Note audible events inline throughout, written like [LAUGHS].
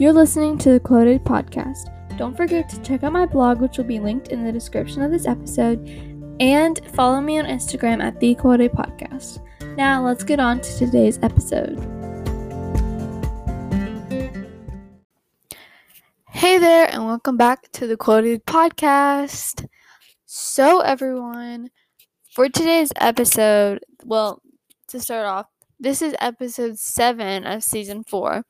You're listening to the Quoted Podcast. Don't forget to check out my blog, which will be linked in the description of this episode, and follow me on Instagram at the Quoted Podcast. Now, let's get on to today's episode. Hey there, and welcome back to the Quoted Podcast. So, everyone, for today's episode, well, to start off, this is episode 7 of season 4,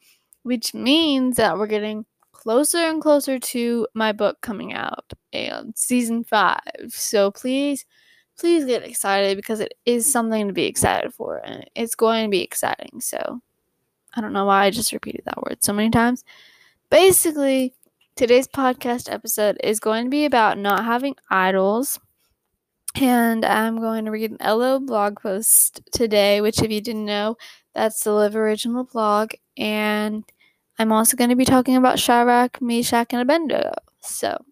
which means that we're getting closer and closer to my book coming out and season 5. So, please, please get excited because it is something to be excited for and it's going to be exciting. So, I don't know why I just repeated that word so many times. Basically, today's podcast episode is going to be about not having idols and I'm going to read an LO blog post today, which, if you didn't know, that's the Live Original blog. And I'm also going to be talking about Shadrach, Meshach, and Abednego. So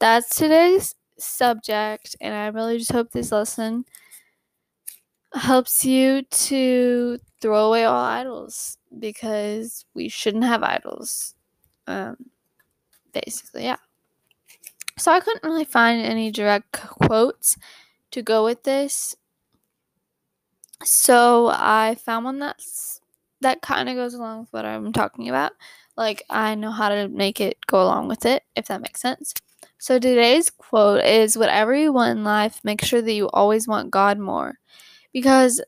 that's today's subject. And I really just hope this lesson helps you to throw away all idols because we shouldn't have idols. Um, basically, yeah. So I couldn't really find any direct quotes to go with this. So I found one that's that kind of goes along with what I'm talking about. Like I know how to make it go along with it, if that makes sense. So today's quote is whatever you want in life, make sure that you always want God more. Because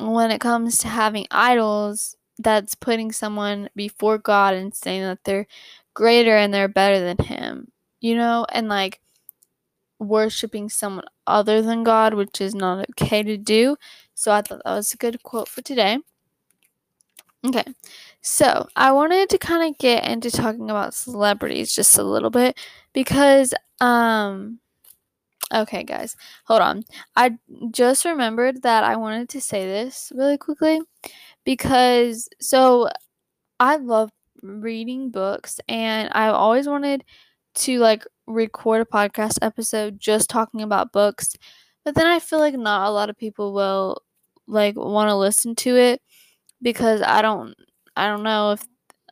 when it comes to having idols, that's putting someone before God and saying that they're greater and they're better than him you know, and like worshiping someone other than God, which is not okay to do. So I thought that was a good quote for today. Okay, so I wanted to kind of get into talking about celebrities just a little bit because, um, okay, guys, hold on. I just remembered that I wanted to say this really quickly because, so I love reading books and I've always wanted to like record a podcast episode just talking about books, but then I feel like not a lot of people will like want to listen to it because I don't I don't know if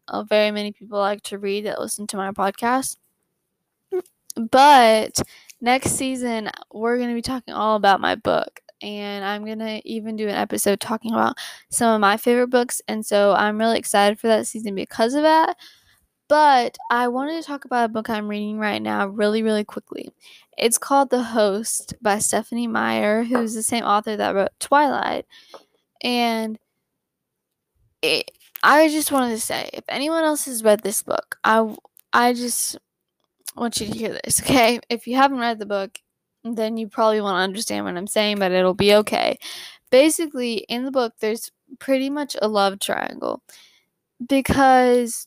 uh, very many people like to read that listen to my podcast. But next season we're going to be talking all about my book and I'm going to even do an episode talking about some of my favorite books and so I'm really excited for that season because of that. But I wanted to talk about a book I'm reading right now really, really quickly. It's called The Host by Stephenie Meyer, who's the same author that wrote Twilight. And it, I just wanted to say, if anyone else has read this book, I, I just want you to hear this, [LAUGHS] okay? If you haven't read the book, then you probably won't understand what I'm saying, but it'll be okay. Basically, in the book, there's pretty much a love triangle because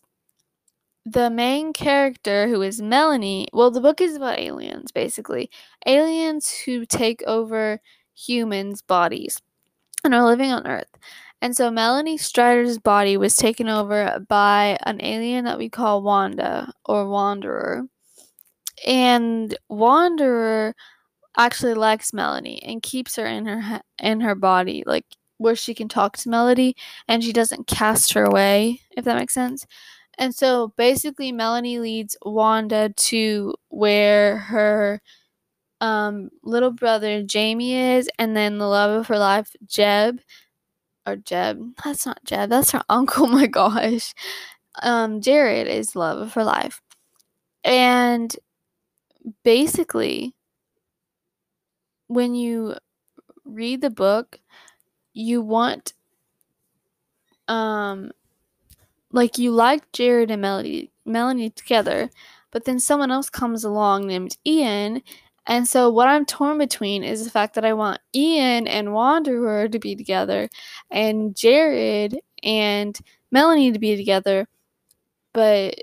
the main character, who is Melanie, well, the book is about aliens, basically. Aliens who take over humans' bodies and are living on Earth. And so Melanie Strider's body was taken over by an alien that we call Wanda or Wanderer. And Wanderer actually likes Melanie and keeps her in her in her body, like where she can talk to Melody and she doesn't cast her away, if that makes sense. And so basically, Melanie leads Wanda to where her um, little brother Jamie is, and then the love of her life, Jeb, or Jeb. That's not Jeb. That's her [LAUGHS] uncle. My gosh, um, Jared is love of her life, and basically, when you read the book, you want um like you like Jared and Melody, Melanie together, but then someone else comes along named Ian. And so what I'm torn between is the fact that I want Ian and Wanderer to be together and Jared and Melanie to be together. But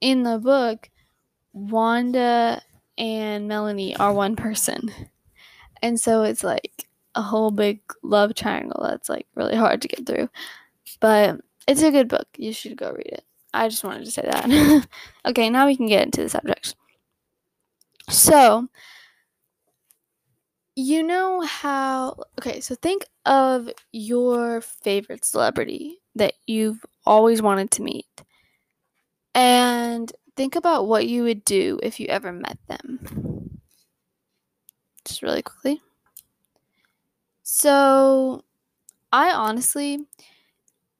in the book, Wanda and Melanie are one person. And so it's like a whole big love triangle that's like really hard to get through. But it's a good book. You should go read it. I just wanted to say that. [LAUGHS] okay, now we can get into the subject. So, you know how. Okay, so think of your favorite celebrity. that you've always wanted to meet. And think about what you would do if you ever met them. Just really quickly. So, I honestly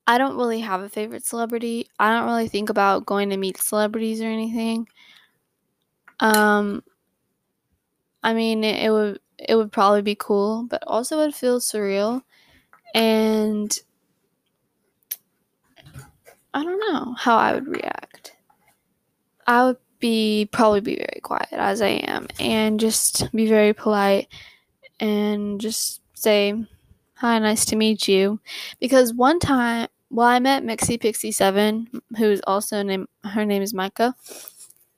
I don't really have a favorite celebrity. I don't really think about going to meet celebrities or anything. Um I mean, it, it would it would probably be cool, but also it would feel surreal and I don't know how I would react. I would be probably be very quiet as I am and just be very polite and just say hi, nice to meet you. Because one time, well, I met Mixie Pixie Seven, who's also named her name is Micah,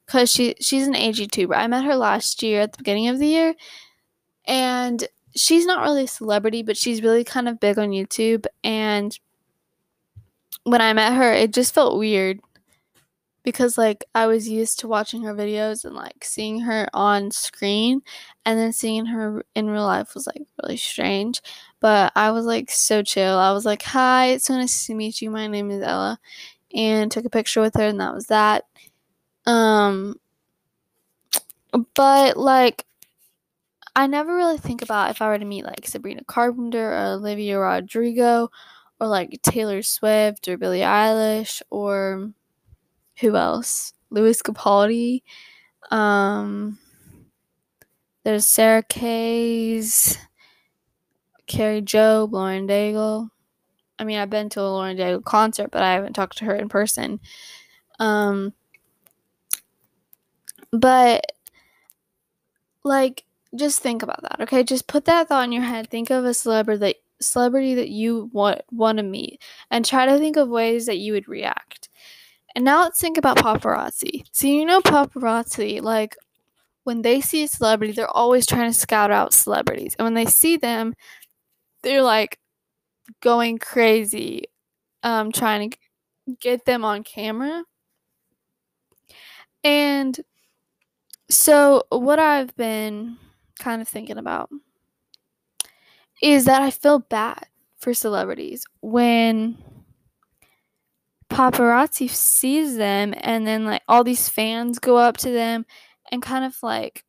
because she she's an AG tuber. I met her last year at the beginning of the year, and she's not really a celebrity, but she's really kind of big on YouTube. And when I met her, it just felt weird because like I was used to watching her videos and like seeing her on screen and then seeing her in real life was like really strange. But I was like so chill. I was like, "Hi, it's so nice to meet you. My name is Ella." And took a picture with her and that was that. Um but like I never really think about if I were to meet like Sabrina Carpenter or Olivia Rodrigo or like Taylor Swift or Billie Eilish or who else? Lewis Capaldi. Um, there's Sarah Kays, Kari Jobe, Lauren Daigle. I mean, I've been to a Lauren Daigle concert, but I haven't talked to her in person. Um, but like, just think about that, okay? Just put that thought in your head. Think of a celebrity that celebrity that you want want to meet, and try to think of ways that you would react. And now let's think about paparazzi. So you know paparazzi, like when they see a celebrity, they're always trying to scout out celebrities. And when they see them, they're like going crazy, um, trying to get them on camera. And so what I've been kind of thinking about is that I feel bad for celebrities when paparazzi sees them and then like all these fans go up to them and kind of like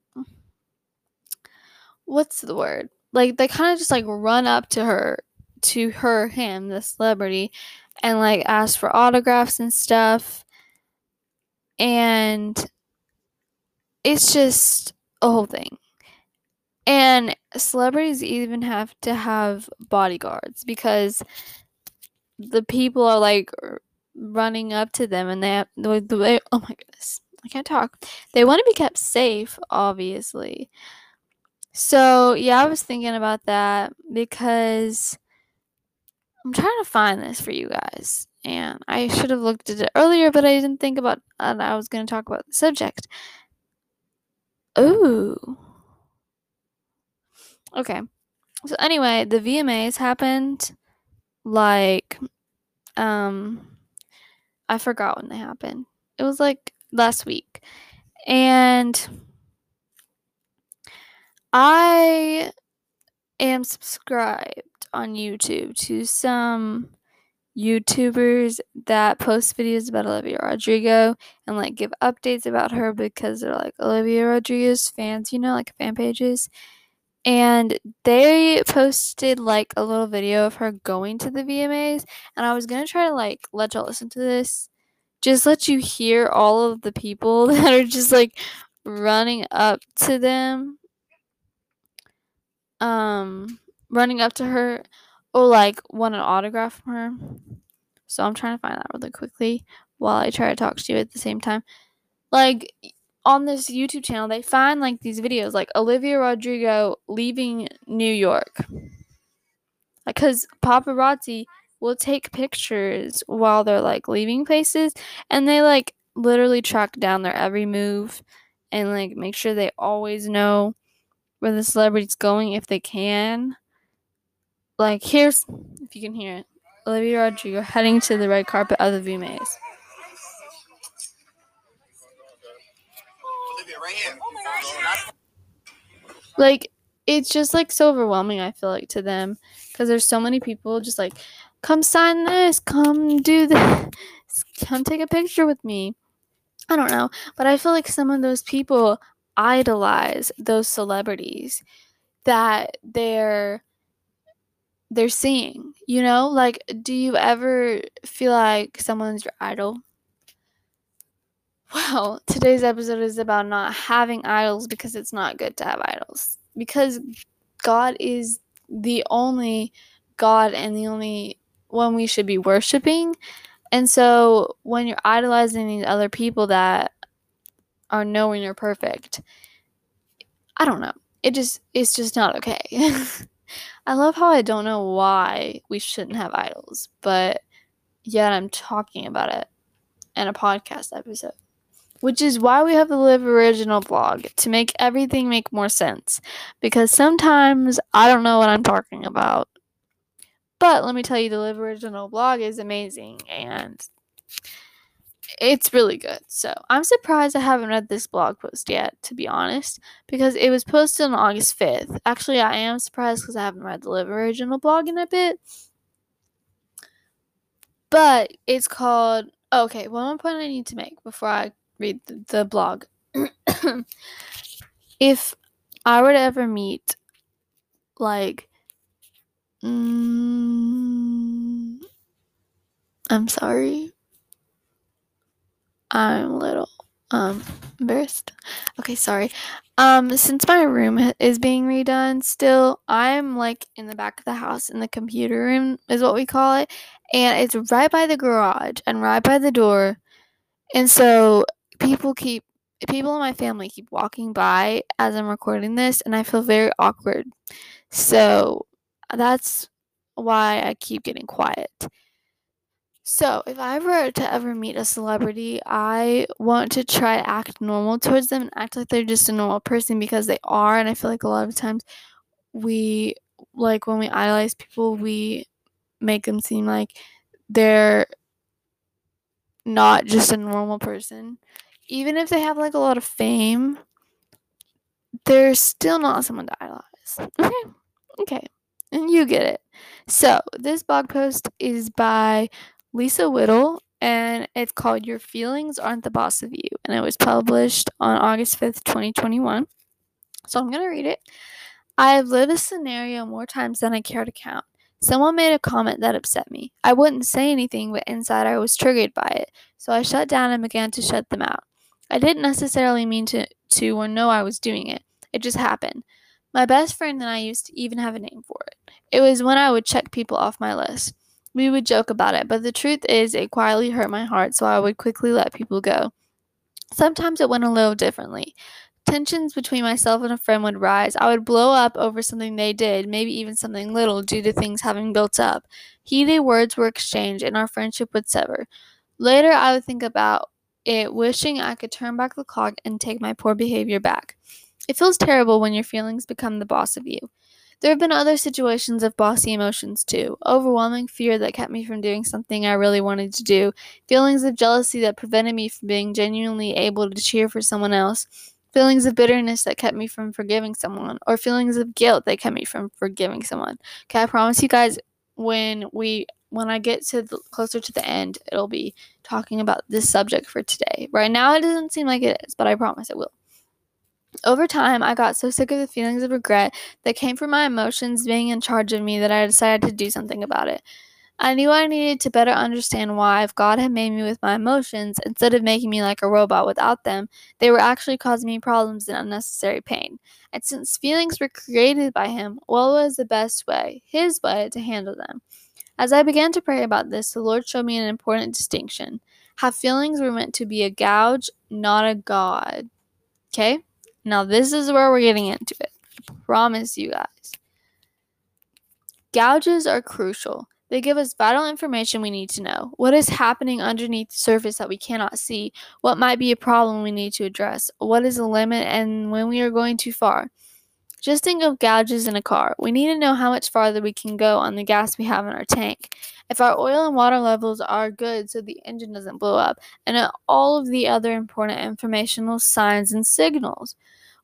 what's the word? Like they kind of just like run up to her to her him the celebrity and like ask for autographs and stuff. And it's just a whole thing. And celebrities even have to have bodyguards because the people are like running up to them and they have the, way oh my goodness i can't talk. They want to be kept safe obviously. So yeah i was thinking about that because i'm trying to find this for you guys and i should have looked at it earlier but i didn't think about and i was going to talk about the subject ooh okay so anyway the vmas happened like um I forgot when they happened. It was like last week. And I am subscribed on YouTube to some YouTubers that post videos about Olivia Rodrigo and like give updates about her because they're like Olivia Rodrigo's fans, you know, like fan pages. And they posted like a little video of her going to the VMAs. And I was gonna try to like let y'all listen to this. Just let you hear all of the people [LAUGHS] that are just like running up to them. Um running up to her or like want an autograph from her. So I'm trying to find that really quickly while I try to talk to you at the same time. Like on this YouTube channel, they find like these videos, like Olivia Rodrigo leaving New York. Because paparazzi will take pictures while they're like leaving places, and they like literally track down their every move and like make sure they always know where the celebrity's going if they can. Like, here's if you can hear it Olivia Rodrigo heading to the red carpet of the VMAs. Oh like it's just like so overwhelming I feel like to them because there's so many people just like come sign this, come do this, come take a picture with me. I don't know, but I feel like some of those people idolize those celebrities that they're they're seeing, you know? Like do you ever feel like someone's your idol? Well, [LAUGHS] today's episode is about not having idols because it's not good to have idols. Because God is the only God and the only one we should be worshiping. And so when you're idolizing these other people that are knowing you're perfect, I don't know. It just it's just not okay. [LAUGHS] I love how I don't know why we shouldn't have idols, but yet I'm talking about it in a podcast episode which is why we have the Live Original blog to make everything make more sense. Because sometimes I don't know what I'm talking about. But let me tell you, the Live Original blog is amazing and it's really good. So I'm surprised I haven't read this blog post yet, to be honest, because it was posted on August 5th. Actually, I am surprised because I haven't read the Live Original blog in a bit. But it's called. Okay, one more point I need to make before I read the blog. [COUGHS] if I were to ever meet, like, mm, I'm sorry. I'm a little um embarrassed. Okay, sorry. Um since my room is being redone still, I'm like in the back of the house in the computer room is what we call it, and it's right by the garage and right by the door. And so people keep people in my family keep walking by as I'm recording this and I feel very awkward. So that's why I keep getting quiet. So, if I were to ever meet a celebrity, I want to try to act normal towards them and act like they're just a normal person because they are. And I feel like a lot of times we, like when we idolize people, we make them seem like they're not just a normal person even if they have like a lot of fame, they're still not someone to idolize. Okay. Okay. And you get it. So this blog post is by Lisa Whittle and it's called Your Feelings Aren't the Boss of You. And it was published on August 5th, 2021. So I'm going to read it. I have lived a scenario more times than I care to count. Someone made a comment that upset me. I wouldn't say anything, but inside I was triggered by it. So I shut down and began to shut them out. I didn't necessarily mean to, to or know I was doing it. It just happened. My best friend and I used to even have a name for it. It was when I would check people off my list. We would joke about it, but the truth is, it quietly hurt my heart, so I would quickly let people go. Sometimes it went a little differently. Tensions between myself and a friend would rise. I would blow up over something they did, maybe even something little, due to things having built up. Heated words were exchanged, and our friendship would sever. Later, I would think about it wishing I could turn back the clock and take my poor behavior back. It feels terrible when your feelings become the boss of you. There have been other situations of bossy emotions too. Overwhelming fear that kept me from doing something I really wanted to do, feelings of jealousy that prevented me from being genuinely able to cheer for someone else, feelings of bitterness that kept me from forgiving someone, or feelings of guilt that kept me from forgiving someone. Okay, I promise you guys, when we when I get to the, closer to the end, it'll be talking about this subject for today. Right now, it doesn't seem like it is, but I promise it will. Over time, I got so sick of the feelings of regret that came from my emotions being in charge of me that I decided to do something about it. I knew I needed to better understand why, if God had made me with my emotions, instead of making me like a robot without them, they were actually causing me problems and unnecessary pain. And since feelings were created by Him, what was the best way, His way, to handle them? As I began to pray about this, the Lord showed me an important distinction. How feelings were meant to be a gouge, not a God. Okay? Now, this is where we're getting into it. I promise you guys. Gouges are crucial. They give us vital information we need to know. What is happening underneath the surface that we cannot see? What might be a problem we need to address? What is the limit and when we are going too far? Just think of gouges in a car. We need to know how much farther we can go on the gas we have in our tank. If our oil and water levels are good so the engine doesn't blow up, and all of the other important informational signs and signals.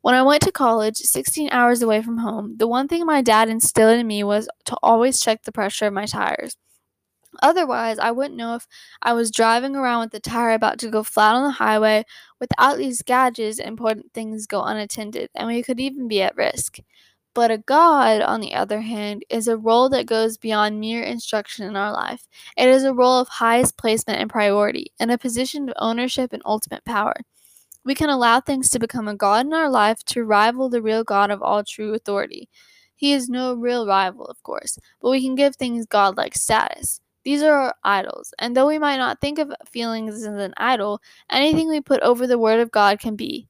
When I went to college, 16 hours away from home, the one thing my dad instilled in me was to always check the pressure of my tires. Otherwise, I wouldn't know if I was driving around with the tire about to go flat on the highway. Without these gadgets, important things go unattended, and we could even be at risk. But a God, on the other hand, is a role that goes beyond mere instruction in our life. It is a role of highest placement and priority, and a position of ownership and ultimate power. We can allow things to become a God in our life to rival the real God of all true authority. He is no real rival, of course, but we can give things godlike status. These are our idols, and though we might not think of feelings as an idol, anything we put over the Word of God can be.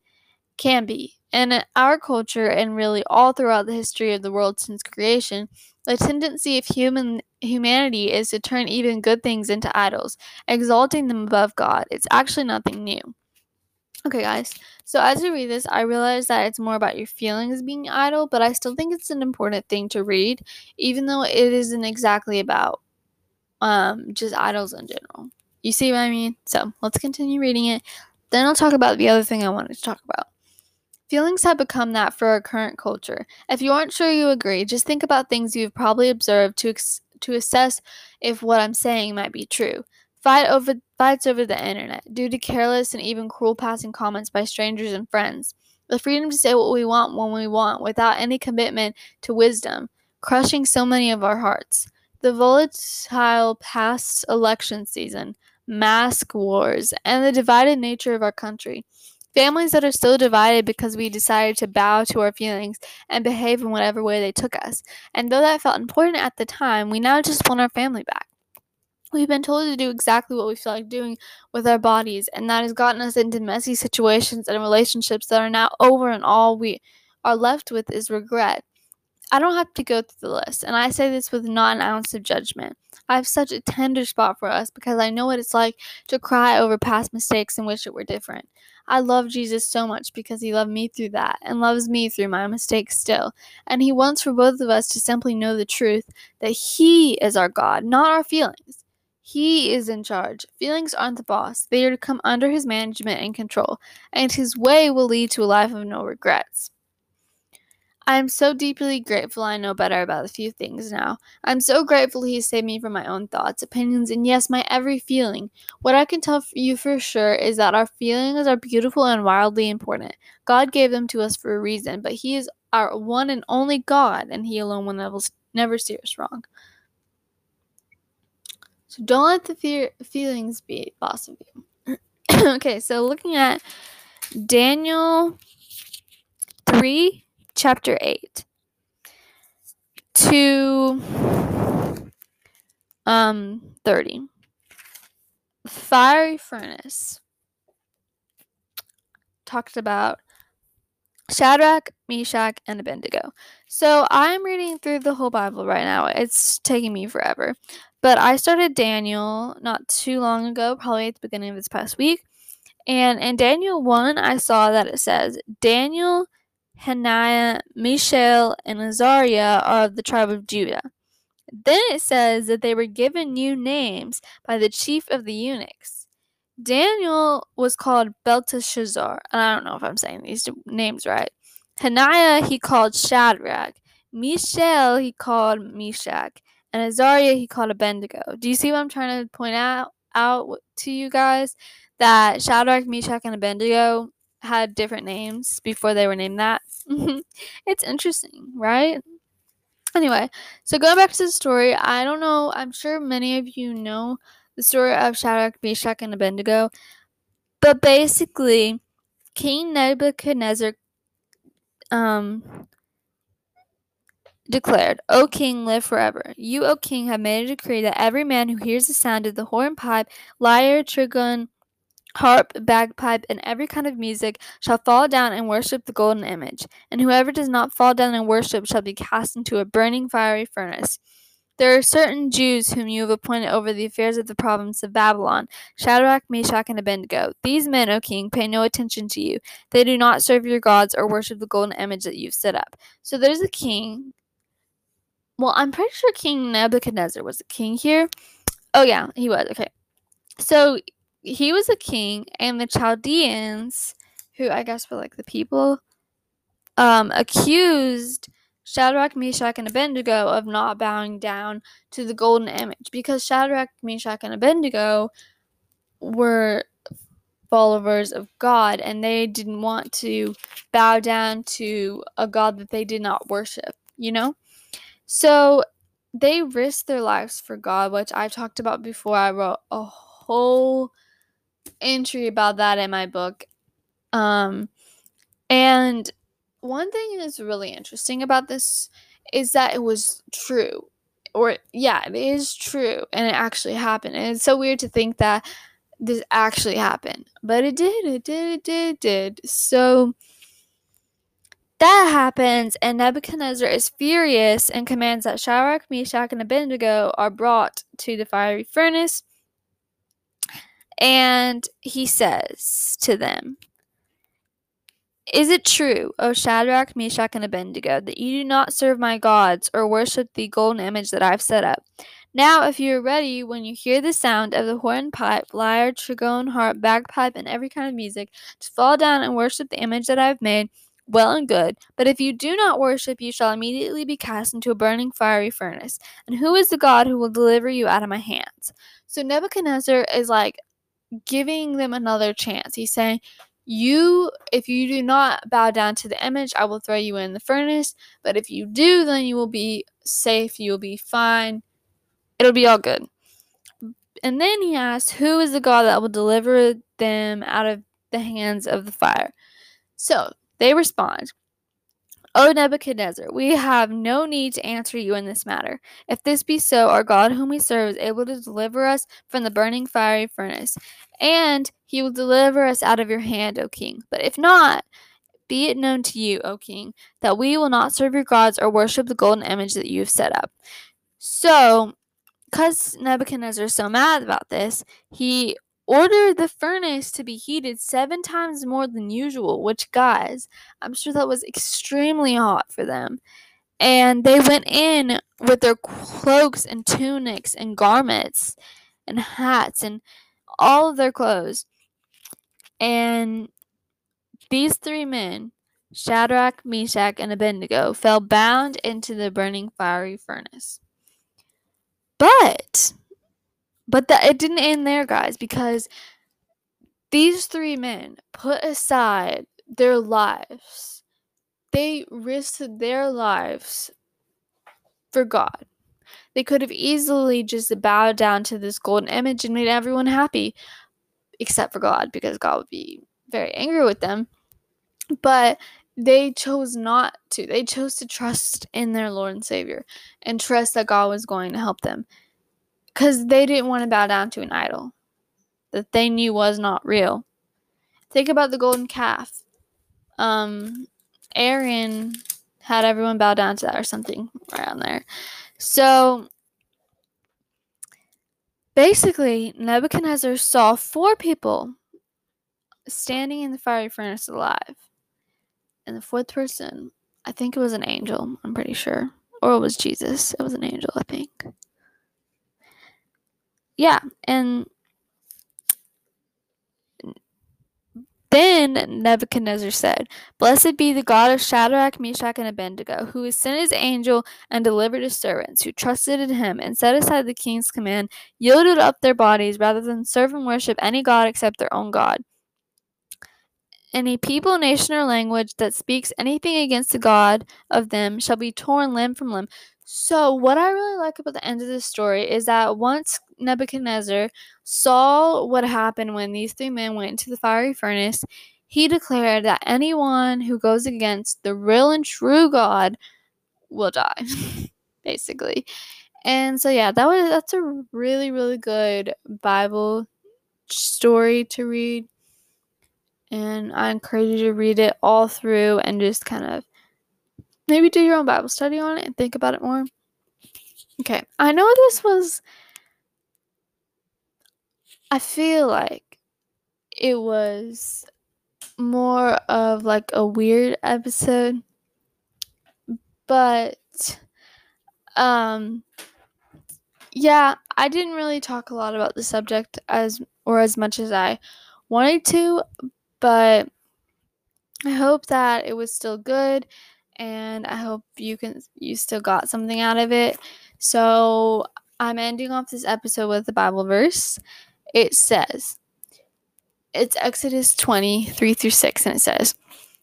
Can be. In our culture, and really all throughout the history of the world since creation, the tendency of human humanity is to turn even good things into idols, exalting them above God. It's actually nothing new. Okay, guys. So as you read this, I realize that it's more about your feelings being idle, but I still think it's an important thing to read, even though it isn't exactly about um, just idols in general. You see what I mean? So let's continue reading it. Then I'll talk about the other thing I wanted to talk about. Feelings have become that for our current culture. If you aren't sure you agree, just think about things you've probably observed to ex- to assess if what I'm saying might be true. Fight over fights over the internet due to careless and even cruel passing comments by strangers and friends. The freedom to say what we want when we want without any commitment to wisdom, crushing so many of our hearts. The volatile past election season, mask wars, and the divided nature of our country. Families that are still divided because we decided to bow to our feelings and behave in whatever way they took us. And though that felt important at the time, we now just want our family back. We've been told to do exactly what we feel like doing with our bodies, and that has gotten us into messy situations and relationships that are now over, and all we are left with is regret. I don't have to go through the list, and I say this with not an ounce of judgment. I have such a tender spot for us because I know what it's like to cry over past mistakes and wish it were different. I love Jesus so much because he loved me through that and loves me through my mistakes still. And he wants for both of us to simply know the truth that he is our God, not our feelings. He is in charge. Feelings aren't the boss. They are to come under his management and control, and his way will lead to a life of no regrets. I am so deeply grateful I know better about a few things now. I'm so grateful he saved me from my own thoughts, opinions, and yes, my every feeling. What I can tell you for sure is that our feelings are beautiful and wildly important. God gave them to us for a reason, but he is our one and only God, and he alone will never, never steer us wrong. So don't let the fear, feelings be boss of you. [COUGHS] okay, so looking at Daniel 3 chapter 8 to um 30 fiery furnace talked about Shadrach, Meshach, and Abednego. So I'm reading through the whole Bible right now. It's taking me forever. But I started Daniel not too long ago, probably at the beginning of this past week. And in Daniel 1, I saw that it says Daniel Hananiah, Mishael, and Azariah are of the tribe of Judah. Then it says that they were given new names by the chief of the eunuchs. Daniel was called Belteshazzar, and I don't know if I'm saying these names right. Hananiah he called Shadrach. Mishael he called Meshach. And Azariah he called Abednego. Do you see what I'm trying to point out, out to you guys? That Shadrach, Meshach, and Abednego had different names before they were named that. [LAUGHS] it's interesting, right? Anyway, so going back to the story, I don't know, I'm sure many of you know the story of Shadrach, Meshach, and Abednego, but basically, King Nebuchadnezzar um, declared, O king, live forever. You, O king, have made a decree that every man who hears the sound of the horn pipe, lyre, trigon, harp, bagpipe, and every kind of music shall fall down and worship the golden image, and whoever does not fall down and worship shall be cast into a burning fiery furnace. There are certain Jews whom you have appointed over the affairs of the province of Babylon Shadrach, Meshach, and Abednego. These men, O king, pay no attention to you. They do not serve your gods or worship the golden image that you've set up. So there's a king. Well, I'm pretty sure King Nebuchadnezzar was a king here. Oh, yeah, he was. Okay. So he was a king, and the Chaldeans, who I guess were like the people, um, accused Shadrach, Meshach, and Abednego of not bowing down to the golden image because Shadrach, Meshach, and Abednego were followers of God and they didn't want to bow down to a God that they did not worship, you know? So they risked their lives for God, which I've talked about before. I wrote a whole entry about that in my book. Um, and one thing that's really interesting about this is that it was true. Or, yeah, it is true. And it actually happened. And it's so weird to think that this actually happened. But it did. It did. It did. It did. So that happens, and Nebuchadnezzar is furious and commands that Shadrach, Meshach, and Abednego are brought to the fiery furnace. And he says to them, Is it true, O Shadrach, Meshach, and Abednego, that you do not serve my gods or worship the golden image that I've set up? Now, if you are ready, when you hear the sound of the hornpipe, lyre, trombone, harp, bagpipe, and every kind of music, to fall down and worship the image that I have made, well and good. But if you do not worship, you shall immediately be cast into a burning fiery furnace. And who is the God who will deliver you out of my hands? So Nebuchadnezzar is like giving them another chance. He's saying, you if you do not bow down to the image i will throw you in the furnace. But if you do then you will be safe. You will be fine. It'll be all good. And then he asks who is the god that will deliver them out of the hands of the fire? So they respond, O Nebuchadnezzar, we have no need to answer you in this matter. If this be so, our God whom we serve is able to deliver us from the burning fiery furnace, and he will deliver us out of your hand, O king. But if not, be it known to you, O king, that we will not serve your gods or worship the golden image that you have set up. So, because Nebuchadnezzar is so mad about this, he ordered the furnace to be heated seven times more than usual, which, guys, I'm sure that was extremely hot for them. And they went in with their cloaks and tunics and garments and hats and all of their clothes. And these three men, Shadrach, Meshach, and Abednego, fell bound into the burning fiery furnace. But but that it didn't end there, guys, because these three men put aside their lives. They risked their lives for God. They could have easily just bowed down to this golden image and made everyone happy, except for God, because God would be very angry with them. But they chose not to. They chose to trust in their Lord and Savior and trust that God was going to help them because they didn't want to bow down to an idol that they knew was not real. Think about the golden calf. Um, Aaron had everyone bow down to that or something around there. So basically, Nebuchadnezzar saw four people standing in the fiery furnace alive. And the fourth person, I think it was an angel, I'm pretty sure. Or it was Jesus. It was an angel, I think yeah, and then Nebuchadnezzar said, Blessed be the God of Shadrach, Meshach, and Abednego, who has sent his angel and delivered his servants, who trusted in him and set aside the king's command, yielded up their bodies rather than serve and worship any God except their own God. Any people, nation, or language that speaks anything against the God of them shall be torn limb from limb. So, what I really like about the end of this story is that once Nebuchadnezzar saw what happened when these three men went into the fiery furnace, he declared that anyone who goes against the real and true God will die, [LAUGHS] basically. And so yeah, that was that's a really really good Bible story to read. And I encourage you to read it all through and just kind of maybe do your own Bible study on it and think about it more. Okay, I know this was. I feel like it was more of like a weird episode, but um yeah, I didn't really talk a lot about the subject as or as much as I wanted to, but I hope that it was still good and I hope you can you still got something out of it. So I'm ending off this episode with a Bible verse. It says, it's Exodus 23 through 6, and it says,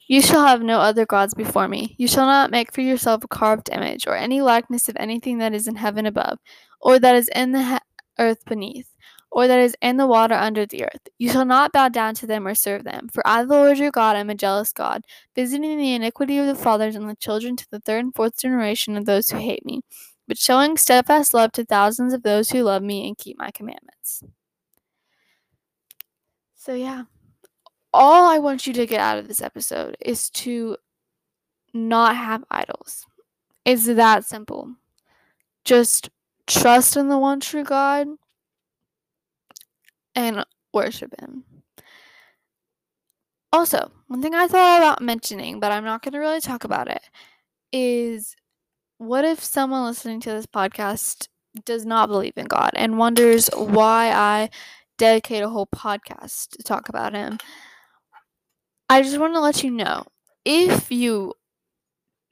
You shall have no other gods before me. You shall not make for yourself a carved image, or any likeness of anything that is in heaven above, or that is in the he- earth beneath, or that is in the water under the earth. You shall not bow down to them or serve them. For I, the Lord your God, am a jealous God, visiting the iniquity of the fathers and the children to the third and fourth generation of those who hate me, but showing steadfast love to thousands of those who love me and keep my commandments. So, yeah, all I want you to get out of this episode is to not have idols. It's that simple. Just trust in the one true God and worship Him. Also, one thing I thought about mentioning, but I'm not going to really talk about it, is what if someone listening to this podcast does not believe in God and wonders why I dedicate a whole podcast to talk about him. I just want to let you know if you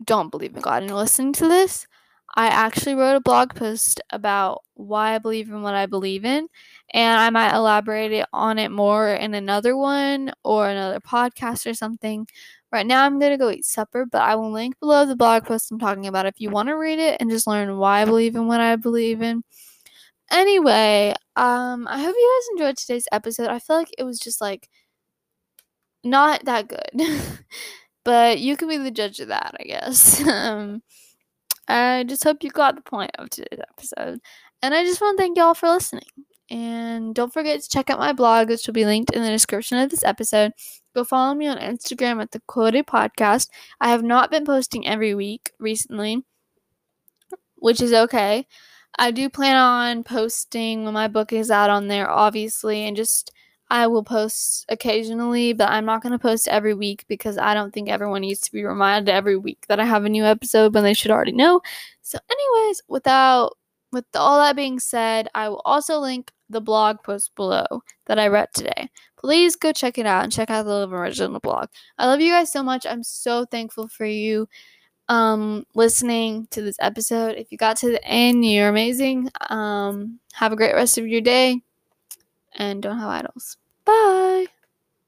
don't believe in God and you're listening to this, I actually wrote a blog post about why I believe in what I believe in, and I might elaborate on it more in another one or another podcast or something. Right now, I'm gonna go eat supper, but I will link below the blog post I'm talking about if you want to read it and just learn why I believe in what I believe in. Anyway, um, I hope you guys enjoyed today's episode. I feel like it was just like not that good, [LAUGHS] but you can be the judge of that, I guess. um, [LAUGHS] I just hope you got the point of today's episode, and I just want to thank y'all for listening. And don't forget to check out my blog, which will be linked in the description of this episode. Go follow me on Instagram at the Quoted Podcast. I have not been posting every week recently, which is okay. I do plan on posting when my book is out on there, obviously, and just I will post occasionally, but I'm not going to post every week because I don't think everyone needs to be reminded every week that I have a new episode when they should already know. So, anyways, without with all that being said, I will also link the blog post below that I read today. Please go check it out and check out the Original blog. I love you guys so much. I'm so thankful for you um listening to this episode. If you got to the end, you're amazing. Um have a great rest of your day and don't have idols. Bye.